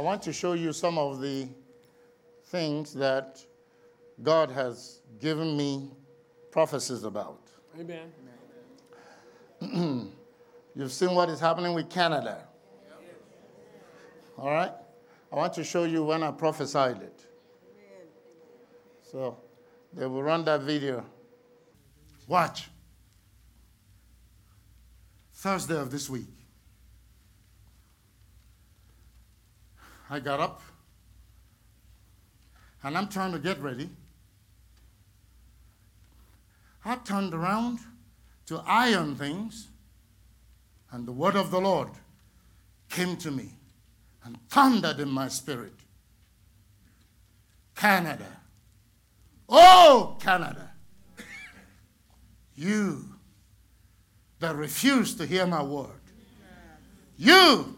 I want to show you some of the things that God has given me prophecies about. Amen. You've seen what is happening with Canada. All right? I want to show you when I prophesied it. So they will run that video. Watch. Thursday of this week. I got up and I'm trying to get ready. I turned around to iron things, and the word of the Lord came to me and thundered in my spirit. Canada. Oh, Canada. You that refuse to hear my word. You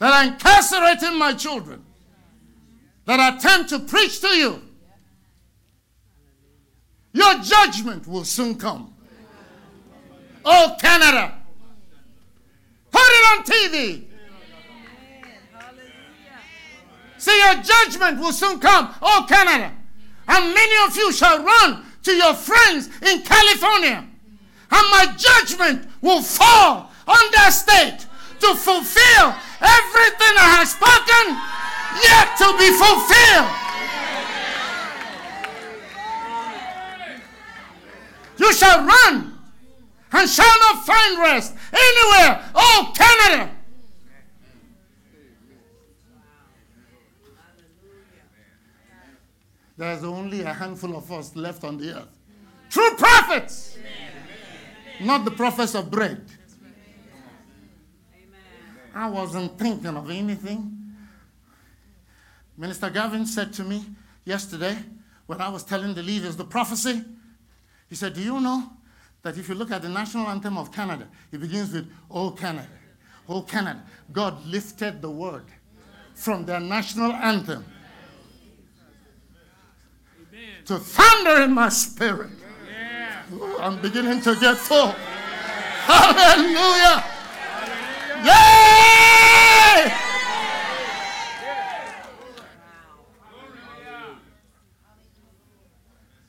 that are incarcerating my children. That attempt to preach to you. Your judgment will soon come. Oh, Canada. Put it on TV. See, your judgment will soon come. Oh, Canada. And many of you shall run to your friends in California. And my judgment will fall on that state to fulfill everything I have spoken, yet to be fulfilled. You shall run and shall not find rest anywhere. Oh, Canada. There's only a handful of us left on the earth. True prophets. Not the prophets of bread. I wasn't thinking of anything. Minister Gavin said to me yesterday when I was telling the leaders the prophecy, he said, Do you know that if you look at the national anthem of Canada, it begins with, Oh Canada, Oh Canada. God lifted the word from their national anthem to thunder in my spirit. I'm beginning to get full. Hallelujah. Yay!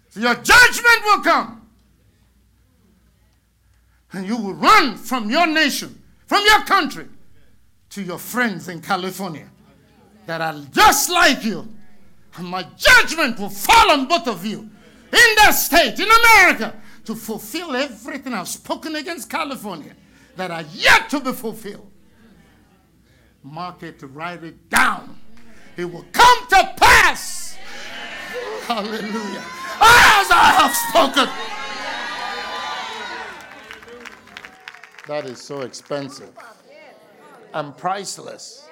So your judgment will come. And you will run from your nation, from your country, to your friends in California that are just like you. And my judgment will fall on both of you in that state, in America, to fulfill everything I've spoken against California that are yet to be fulfilled. Mark it, write it down. It will come to pass. Hallelujah. As I have spoken. That is so expensive and priceless.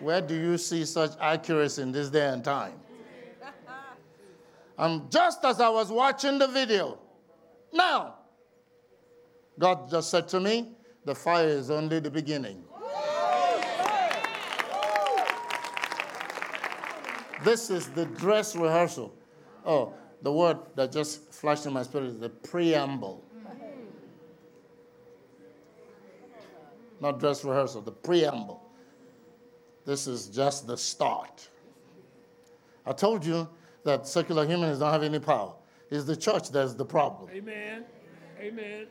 Where do you see such accuracy in this day and time? And just as I was watching the video, now, God just said to me, the fire is only the beginning. This is the dress rehearsal. Oh, the word that just flashed in my spirit is the preamble. Not dress rehearsal, the preamble. This is just the start. I told you that secular humanists don't have any power. It's the church that's the problem. Amen. Amen.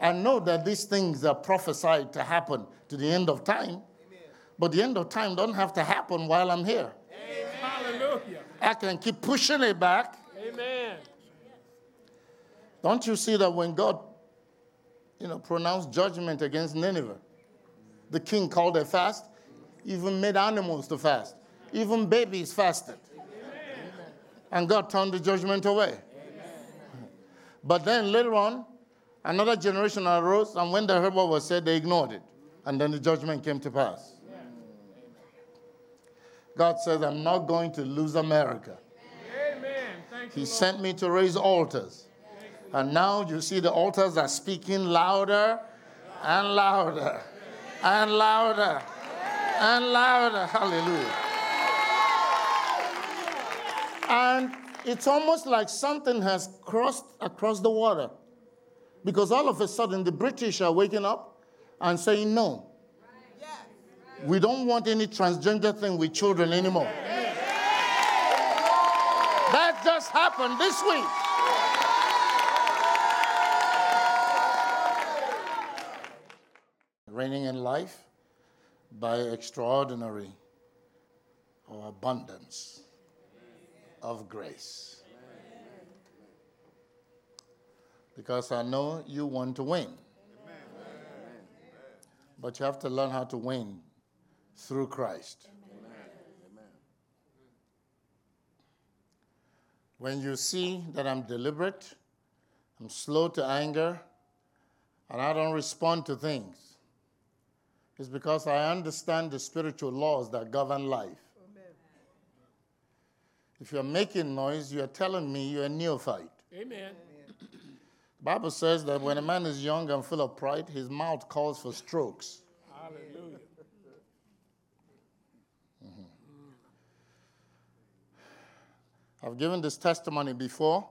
I know that these things are prophesied to happen to the end of time, but the end of time don't have to happen while I'm here. Hallelujah. I can keep pushing it back. Amen. Don't you see that when God, you know, pronounced judgment against Nineveh, the king called a fast, even made animals to fast, even babies fasted. And God turned the judgment away. But then later on, another generation arose, and when they heard what was said, they ignored it. And then the judgment came to pass. God says, I'm not going to lose America. Amen. Thank you. He sent me to raise altars. And now you see the altars are speaking louder and louder and louder and louder. Hallelujah. And it's almost like something has crossed across the water. Because all of a sudden the British are waking up and saying, no, We don't want any transgender thing with children anymore. That just happened this week. Reigning in life by extraordinary or abundance of grace. Because I know you want to win. But you have to learn how to win through Christ. When you see that I'm deliberate, I'm slow to anger, and I don't respond to things, it's because I understand the spiritual laws that govern life. If you're making noise, you're telling me you're a neophyte. Amen. The Bible says that when a man is young and full of pride, his mouth calls for strokes. Hallelujah. I've given this testimony before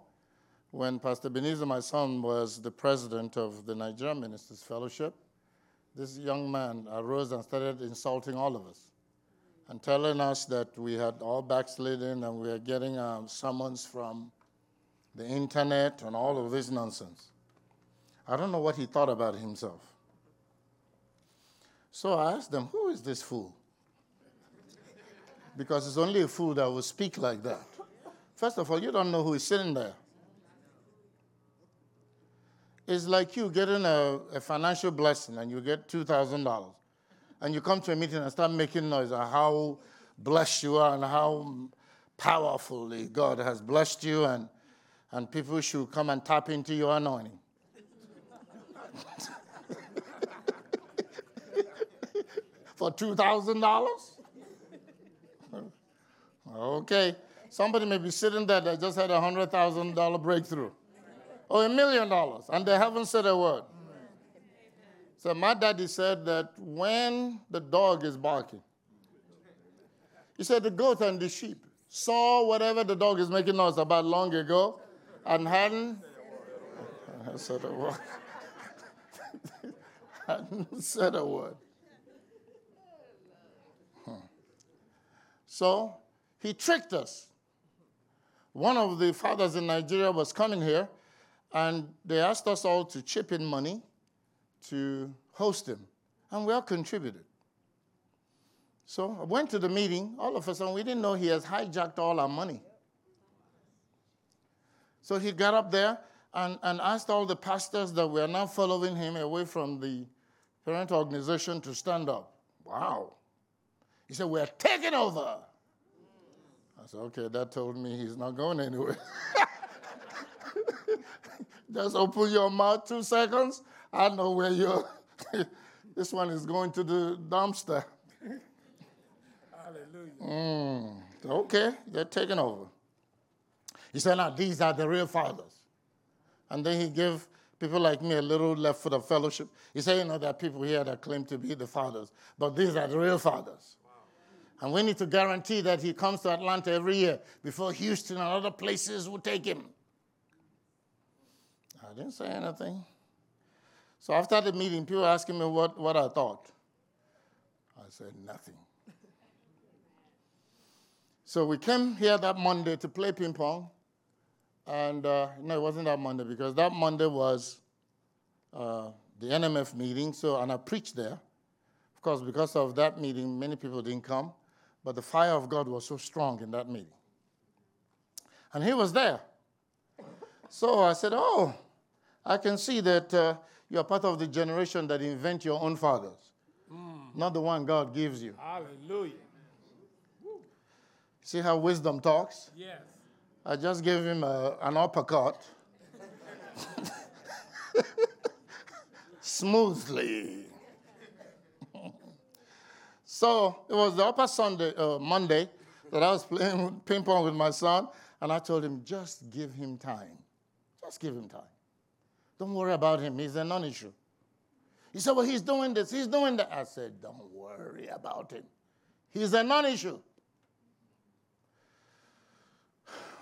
when Pastor Beniza, my son, was the president of the Nigerian Ministers Fellowship. This young man arose and started insulting all of us and telling us that we had all backslidden and we are getting um, summons from the internet and all of this nonsense. I don't know what he thought about himself. So I asked them, Who is this fool? Because it's only a fool that will speak like that. First of all, you don't know who is sitting there. It's like you getting a, a financial blessing and you get $2,000 and you come to a meeting and start making noise on how blessed you are and how powerfully God has blessed you and, and people should come and tap into your anointing. For $2,000? okay. Somebody may be sitting there that just had a $100,000 breakthrough or a million dollars and they haven't said a word. So my daddy said that when the dog is barking, he said the goat and the sheep saw whatever the dog is making noise about long ago and hadn't said a word. hadn't said a word. So he tricked us. One of the fathers in Nigeria was coming here, and they asked us all to chip in money to host him, and we all contributed. So I went to the meeting. All of a sudden, we didn't know he has hijacked all our money. So he got up there and, and asked all the pastors that were now following him away from the parent organization to stand up. Wow. He said, We're taking over. I said, okay, that told me he's not going anywhere. Just open your mouth two seconds. I know where you're. this one is going to the dumpster. Hallelujah. Mm, okay, they're taking over. He said, now these are the real fathers. And then he gave people like me a little left foot of fellowship. He said, you know, there are people here that claim to be the fathers, but these are the real fathers. And we need to guarantee that he comes to Atlanta every year before Houston and other places will take him. I didn't say anything. So after the meeting, people asking me what, what I thought. I said nothing. so we came here that Monday to play ping pong. And uh, no, it wasn't that Monday because that Monday was uh, the NMF meeting. So, and I preached there. Of course, because of that meeting, many people didn't come. But the fire of God was so strong in that meeting. And he was there. So I said, Oh, I can see that uh, you're part of the generation that invent your own fathers, mm. not the one God gives you. Hallelujah. See how wisdom talks? Yes. I just gave him a, an uppercut. Smoothly. So it was the upper Sunday, uh, Monday, that I was playing ping pong with my son, and I told him, just give him time. Just give him time. Don't worry about him. He's a non issue. He said, Well, he's doing this, he's doing that. I said, Don't worry about him. He's a non issue.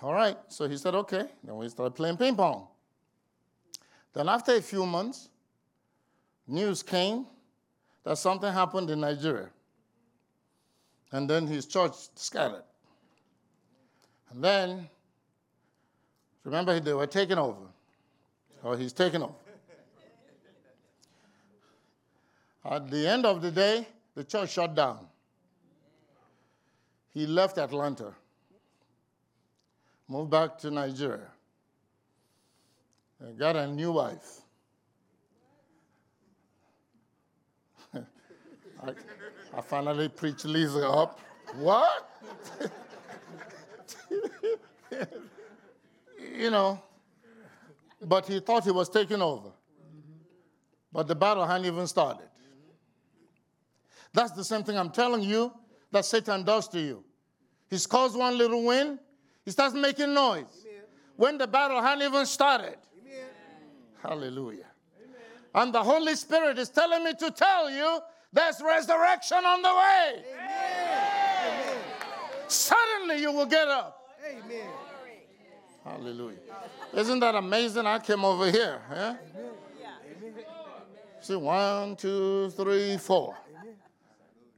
All right. So he said, Okay. Then we started playing ping pong. Then, after a few months, news came that something happened in Nigeria. And then his church scattered. And then, remember, they were taken over. Or he's taken over. At the end of the day, the church shut down. He left Atlanta, moved back to Nigeria, got a new wife. I, I finally preached Lisa up. What? you know, but he thought he was taking over. But the battle hadn't even started. That's the same thing I'm telling you that Satan does to you. He scores one little win, he starts making noise. Amen. When the battle hadn't even started. Amen. Hallelujah. Amen. And the Holy Spirit is telling me to tell you there's resurrection on the way. Suddenly you will get up. Amen. Hallelujah. Isn't that amazing? I came over here. Yeah? See, one, two, three, four.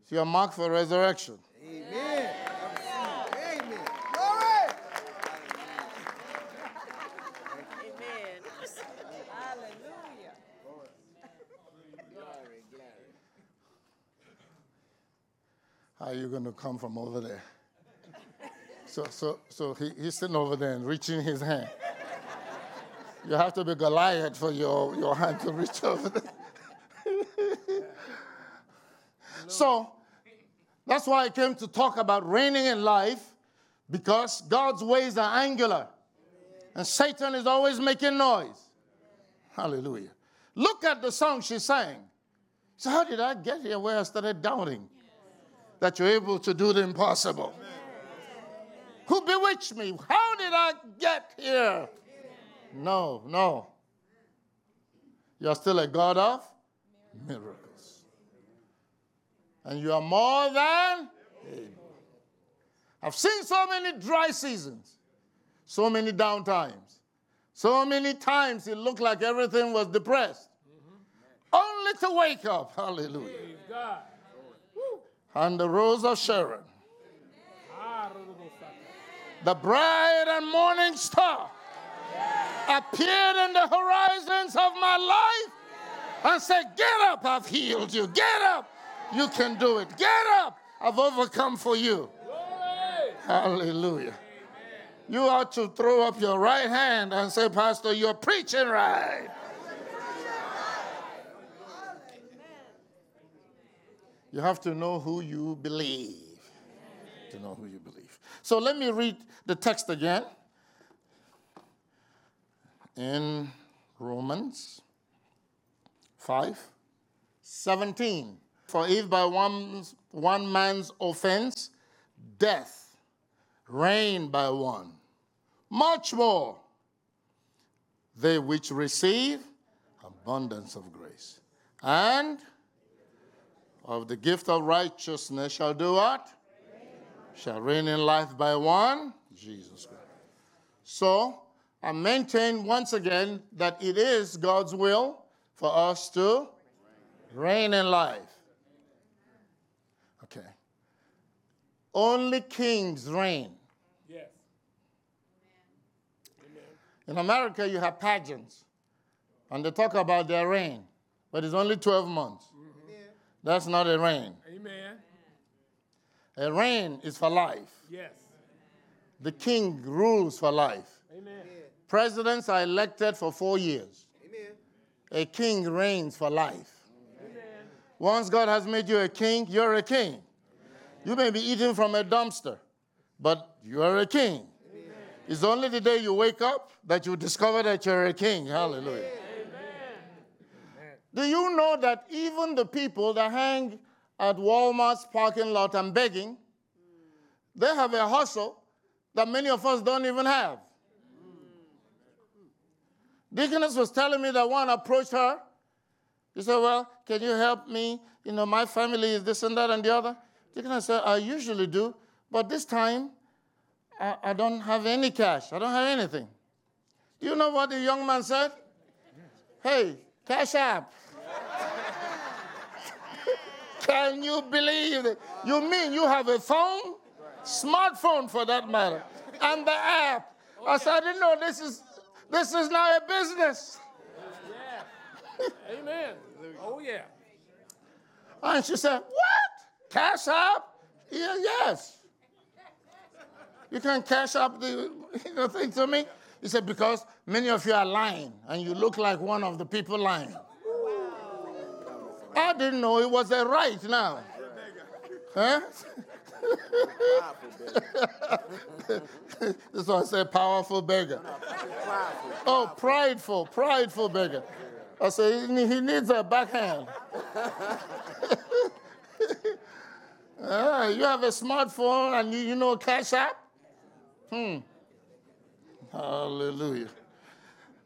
So you're marked for resurrection. Amen. Amen. Glory. Amen. Hallelujah. Are you going to come from over there? So, so, so he, he's sitting over there and reaching his hand. You have to be Goliath for your, your hand to reach over there. so that's why I came to talk about reigning in life because God's ways are angular and Satan is always making noise. Hallelujah. Look at the song she sang. So, how did I get here where I started doubting that you're able to do the impossible? Who bewitched me? How did I get here? No, no. You're still a God of miracles and you are more than able. I've seen so many dry seasons, so many down times, so many times it looked like everything was depressed, mm-hmm. only to wake up. Hallelujah. And the rose of Sharon, the bright and morning star, appeared in the horizons of my life and said, Get up, I've healed you. Get up, you can do it. Get up. I've overcome for you. Hallelujah. You ought to throw up your right hand and say, Pastor, you're preaching right. You have to know who you believe. To know who you believe. So let me read the text again in Romans 5 17. For if by one, one man's offense death reigned by one, much more they which receive abundance of grace and of the gift of righteousness shall do what? Shall reign in life by one? Jesus Christ. So, I maintain once again that it is God's will for us to reign in life. Okay. Only kings reign. Yes. In America, you have pageants, and they talk about their reign, but it's only 12 months. That's not a reign. Amen. A reign is for life. Yes. The king rules for life. Amen. Presidents are elected for four years. Amen. A king reigns for life. Amen. Once God has made you a king, you're a king. You may be eating from a dumpster, but you are a king. Amen. It's only the day you wake up that you discover that you're a king. Hallelujah. Do you know that even the people that hang at Walmart's parking lot and begging, they have a hustle that many of us don't even have. Deaconess was telling me that one approached her. He said, Well, can you help me? You know, my family is this and that and the other. Deacon said, I usually do, but this time I, I don't have any cash. I don't have anything. Do you know what the young man said? Hey, cash app. Can you believe it? You mean you have a phone? Smartphone for that matter. And the app. I said, I didn't know this is this is now a business. Yeah. Amen. Oh, yeah. And she said, What? Cash app? Yeah, yes. You can cash up the you know, thing to me? He said, Because many of you are lying and you look like one of the people lying. I didn't know it was a right now. Huh? this one said powerful beggar. Oh, prideful, prideful beggar. I said he needs a backhand. You have a smartphone and you, you know Cash App? Hmm. Hallelujah.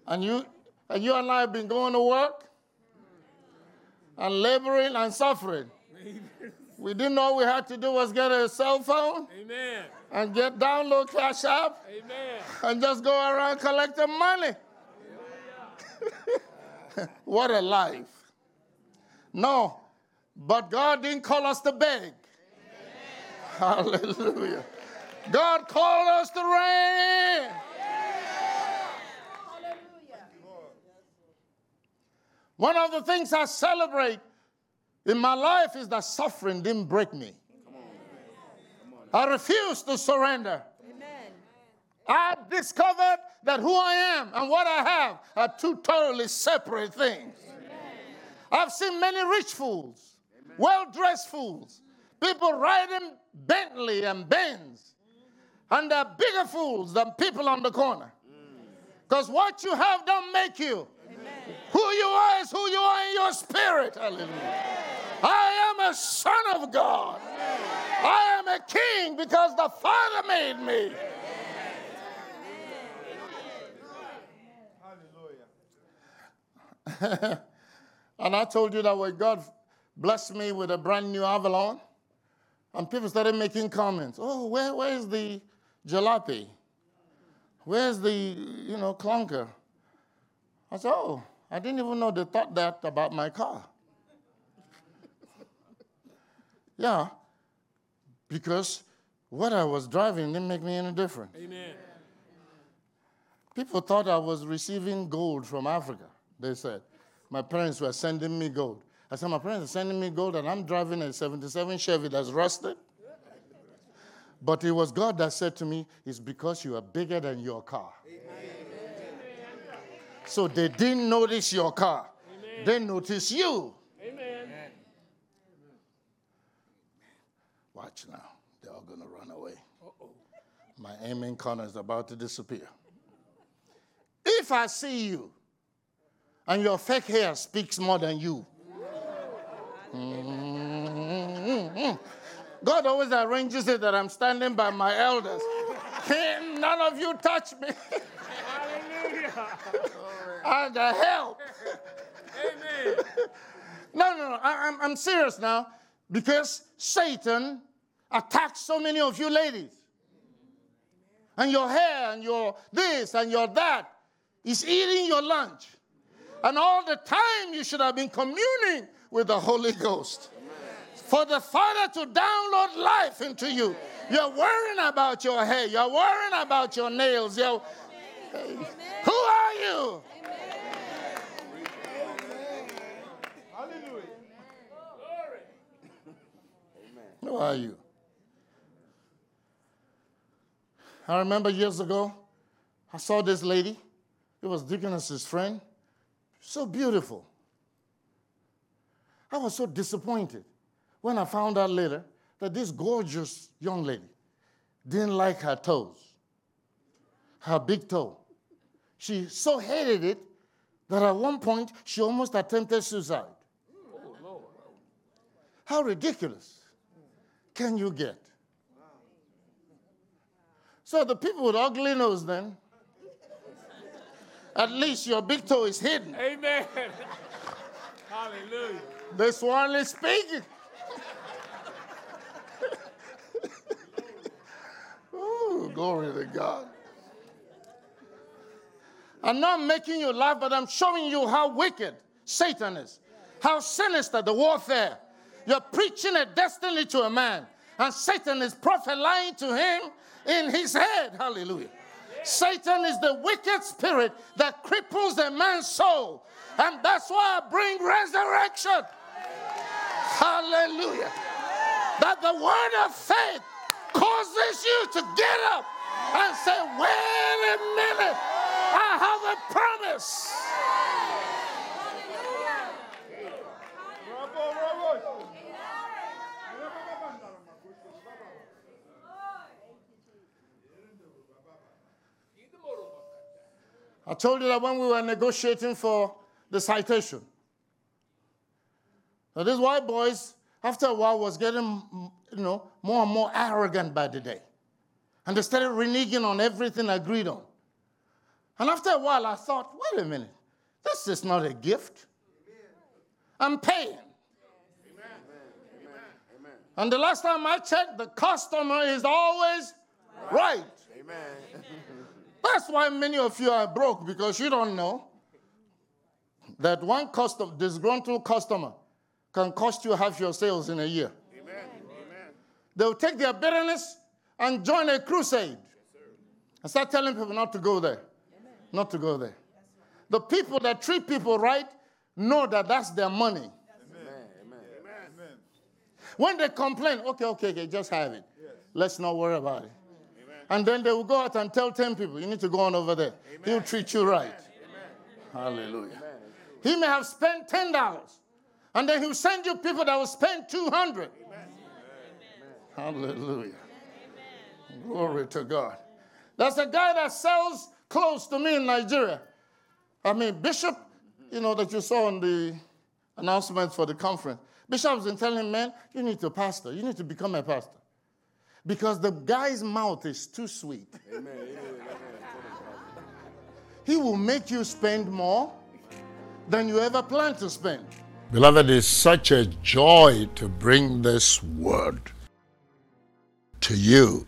And you and you and I have been going to work and laboring and suffering. We didn't know we had to do was get a cell phone Amen. and get download Cash App Amen. and just go around collecting money. what a life. No, but God didn't call us to beg. Hallelujah. God called us to reign. One of the things I celebrate in my life is that suffering didn't break me. I refuse to surrender. I discovered that who I am and what I have are two totally separate things. I've seen many rich fools, well dressed fools, people riding Bentley and Benz, and they're bigger fools than people on the corner. Because what you have don't make you. Who you are is who you are in your spirit. Hallelujah. I am a son of God. I am a king because the Father made me. Hallelujah. and I told you that when God blessed me with a brand new Avalon, and people started making comments. Oh, where, where's the jalopy? Where's the, you know, clunker? I said, oh, I didn't even know they thought that about my car. yeah, because what I was driving didn't make me any different. Amen. People thought I was receiving gold from Africa, they said. My parents were sending me gold. I said, My parents are sending me gold, and I'm driving a 77 Chevy that's rusted. But it was God that said to me, It's because you are bigger than your car. So they didn't notice your car, they noticed you. Amen. Watch now, they're all going to run away. My amen corner is about to disappear. If I see you and your fake hair speaks more than you, mm, God always arranges it that I'm standing by my elders. Can none of you touch me? I got help. Amen. No, no, no. I, I'm, I'm serious now because Satan attacks so many of you ladies. And your hair and your this and your that is eating your lunch. And all the time you should have been communing with the Holy Ghost. For the Father to download life into you. You're worrying about your hair. You're worrying about your nails. You're, who are you? Hallelujah. Glory. Who are you? I remember years ago, I saw this lady. It was Deaconess's friend. So beautiful. I was so disappointed when I found out later that this gorgeous young lady didn't like her toes, her big toe. She so hated it that at one point she almost attempted suicide. How ridiculous can you get? So the people with ugly nose then, at least your big toe is hidden. Amen. Hallelujah. This one is speaking. Ooh, glory to God. I'm not making you laugh, but I'm showing you how wicked Satan is, how sinister the warfare. You're preaching a destiny to a man, and Satan is prophesying to him in his head. Hallelujah. Satan is the wicked spirit that cripples a man's soul. And that's why I bring resurrection. Hallelujah. That the word of faith causes you to get up and say, wait a minute, I have a promise. I told you that when we were negotiating for the citation, now these white boys, after a while, was getting you know more and more arrogant by the day, and they started reneging on everything agreed on. And after a while, I thought, wait a minute, this is not a gift. I'm paying. And the last time I checked, the customer is always right. Amen. That's why many of you are broke because you don't know that one custom, disgruntled customer can cost you half your sales in a year. Amen. Amen. They'll take their bitterness and join a crusade and start telling people not to go there. Not to go there. The people that treat people right know that that's their money. Amen. Amen. When they complain, okay, okay, okay, just have it. Let's not worry about it. And then they will go out and tell 10 people, you need to go on over there. He'll treat you right. Hallelujah. He may have spent $10, and then he'll send you people that will spend 200 Hallelujah. Glory to God. That's a guy that sells clothes to me in Nigeria. I mean, Bishop, you know, that you saw on the announcement for the conference. Bishop's been telling him, man, you need to pastor. You need to become a pastor. Because the guy's mouth is too sweet. Amen. He will make you spend more than you ever planned to spend. Beloved, it's such a joy to bring this word to you.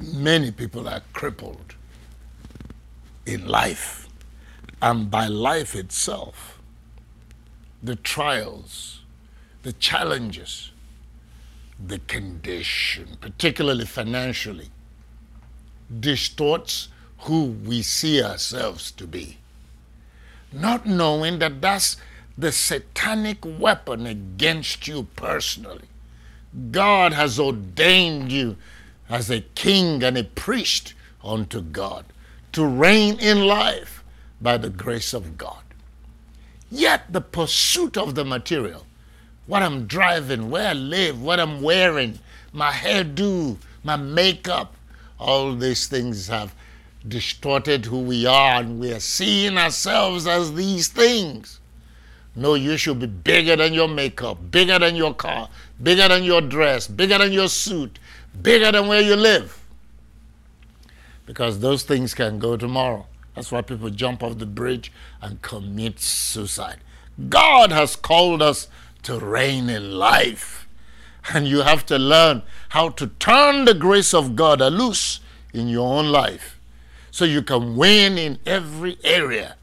Many people are crippled in life, and by life itself, the trials, the challenges, the condition, particularly financially, distorts who we see ourselves to be not knowing that that's the satanic weapon against you personally. God has ordained you as a king and a priest unto God to reign in life by the grace of God. Yet the pursuit of the material, what I'm driving, where I live, what I'm wearing, my hairdo, my makeup, all these things have distorted who we are and we are seeing ourselves as these things. No, you should be bigger than your makeup, bigger than your car, bigger than your dress, bigger than your suit, bigger than where you live. Because those things can go tomorrow. That's why people jump off the bridge and commit suicide. God has called us to reign in life. And you have to learn how to turn the grace of God loose in your own life so you can win in every area.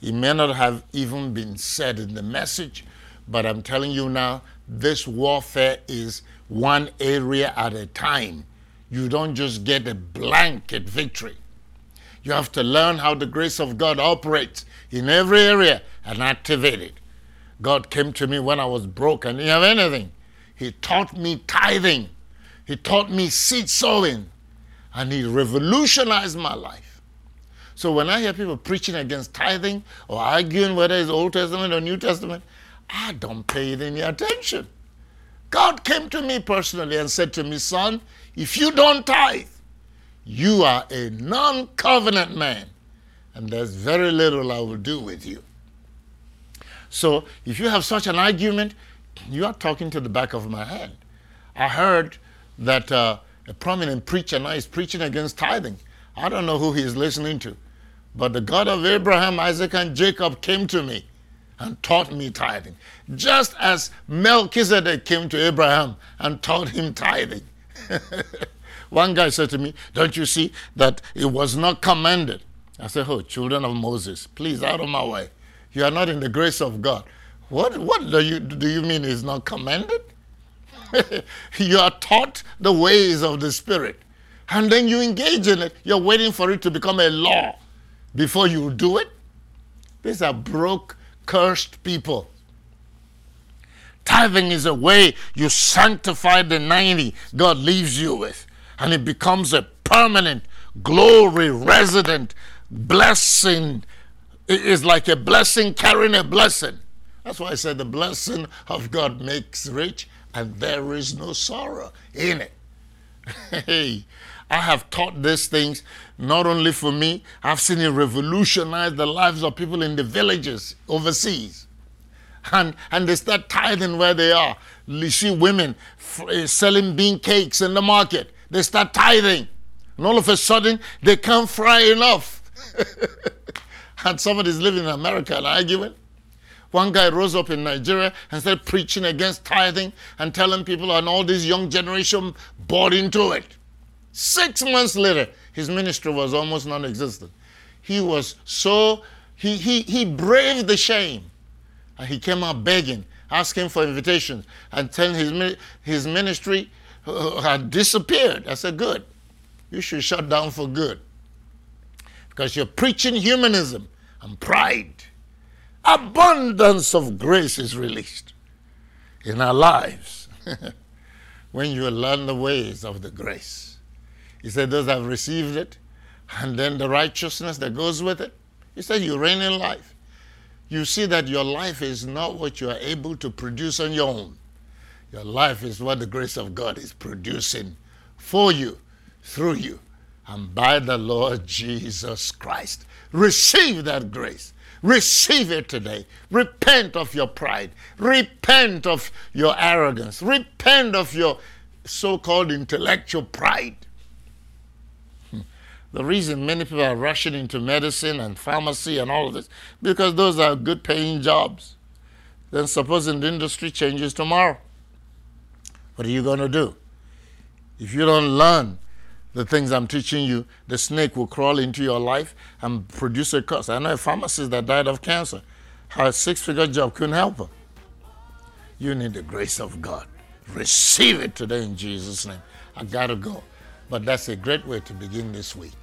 It may not have even been said in the message, but I'm telling you now, this warfare is one area at a time. You don't just get a blanket victory. You have to learn how the grace of God operates in every area and activate it. God came to me when I was broke and didn't have anything. He taught me tithing. He taught me seed sowing and he revolutionized my life. So when I hear people preaching against tithing or arguing whether it's Old Testament or New Testament, I don't pay it any attention. God came to me personally and said to me, Son, if you don't tithe, you are a non covenant man, and there's very little I will do with you. So if you have such an argument, you are talking to the back of my hand. I heard that. Uh, a prominent preacher now is preaching against tithing. I don't know who he's listening to. But the God of Abraham, Isaac, and Jacob came to me and taught me tithing. Just as Melchizedek came to Abraham and taught him tithing. One guy said to me, Don't you see that it was not commanded? I said, Oh, children of Moses, please out of my way. You are not in the grace of God. What, what do, you, do you mean is not commended? you are taught the ways of the Spirit. And then you engage in it. You're waiting for it to become a law before you do it. These are broke, cursed people. Tithing is a way you sanctify the 90 God leaves you with, and it becomes a permanent, glory resident blessing. It is like a blessing carrying a blessing. That's why I said the blessing of God makes rich, and there is no sorrow in it. hey, I have taught these things not only for me, I've seen it revolutionize the lives of people in the villages overseas. And, and they start tithing where they are. You see women f- eh, selling bean cakes in the market. They start tithing. And all of a sudden, they can't fry enough. and somebody's living in America and arguing. One guy rose up in Nigeria and started preaching against tithing and telling people, and all this young generation bought into it. Six months later, his ministry was almost non existent. He was so, he, he, he braved the shame. And he came out begging, asking for invitations, and telling his, his ministry uh, had disappeared. I said, Good. You should shut down for good. Because you're preaching humanism and pride abundance of grace is released in our lives when you learn the ways of the grace. He said, Those that have received it, and then the righteousness that goes with it. He said, You reign in life. You see that your life is not what you are able to produce on your own. Your life is what the grace of God is producing for you, through you, and by the Lord Jesus Christ. Receive that grace. Receive it today. Repent of your pride. Repent of your arrogance. Repent of your so called intellectual pride. The reason many people are rushing into medicine and pharmacy and all of this, because those are good paying jobs. Then supposing the industry changes tomorrow. What are you going to do? If you don't learn the things I'm teaching you, the snake will crawl into your life and produce a curse. I know a pharmacist that died of cancer. Her six figure job couldn't help her. You need the grace of God. Receive it today in Jesus' name. I got to go. But that's a great way to begin this week.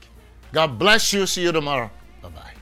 God bless you. See you tomorrow. Bye bye.